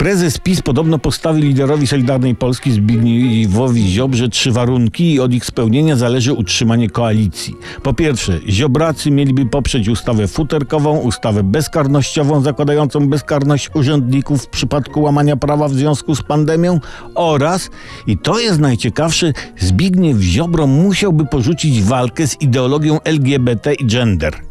Prezes PiS podobno postawił liderowi Solidarnej Polski Zbigniewowi Ziobrze trzy warunki i od ich spełnienia zależy utrzymanie koalicji. Po pierwsze, Ziobracy mieliby poprzeć ustawę futerkową, ustawę bezkarnościową zakładającą bezkarność urzędników w przypadku łamania prawa w związku z pandemią oraz, i to jest najciekawsze, Zbigniew Ziobro musiałby porzucić walkę z ideologią LGBT i gender.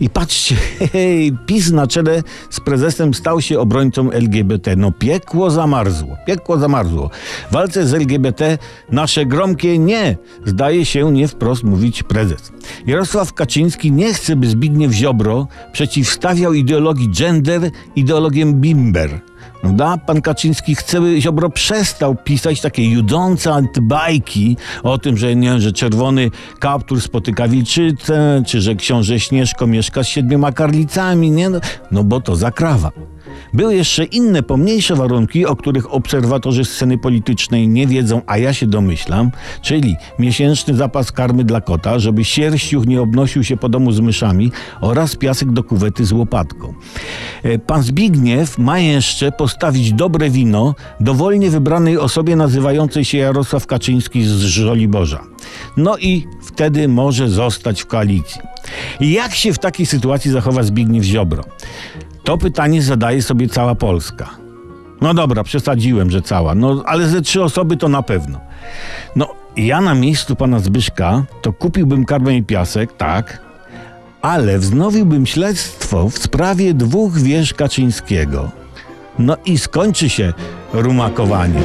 I patrzcie, hej, PiS na czele z prezesem stał się obrońcą LGBT. No piekło zamarzło, piekło zamarzło. W walce z LGBT nasze gromkie nie, zdaje się nie wprost mówić prezes. Jarosław Kaczyński nie chce, by Zbigniew Ziobro przeciwstawiał ideologii gender ideologiem bimber. Prawda? Pan Kaczyński chce, by Ziobro przestał pisać takie judące antybajki o tym, że, nie, że czerwony kaptur spotyka wilczycę, czy że książę Śnieżko mieszka z siedmioma karlicami, nie? No, no bo to zakrawa. Były jeszcze inne, pomniejsze warunki, o których obserwatorzy sceny politycznej nie wiedzą, a ja się domyślam, czyli miesięczny zapas karmy dla kota, żeby sierściuch nie obnosił się po domu z myszami oraz piasek do kuwety z łopatką. E, pan Zbigniew ma jeszcze postawić dobre wino dowolnie wybranej osobie nazywającej się Jarosław Kaczyński z Żoliborza. No i wtedy może zostać w koalicji. Jak się w takiej sytuacji zachowa Zbigniew Ziobro? To pytanie zadaje sobie cała Polska. No dobra, przesadziłem, że cała, no ale ze trzy osoby to na pewno. No, ja na miejscu pana Zbyszka to kupiłbym karmę i piasek, tak, ale wznowiłbym śledztwo w sprawie dwóch wież Kaczyńskiego. No i skończy się rumakowanie.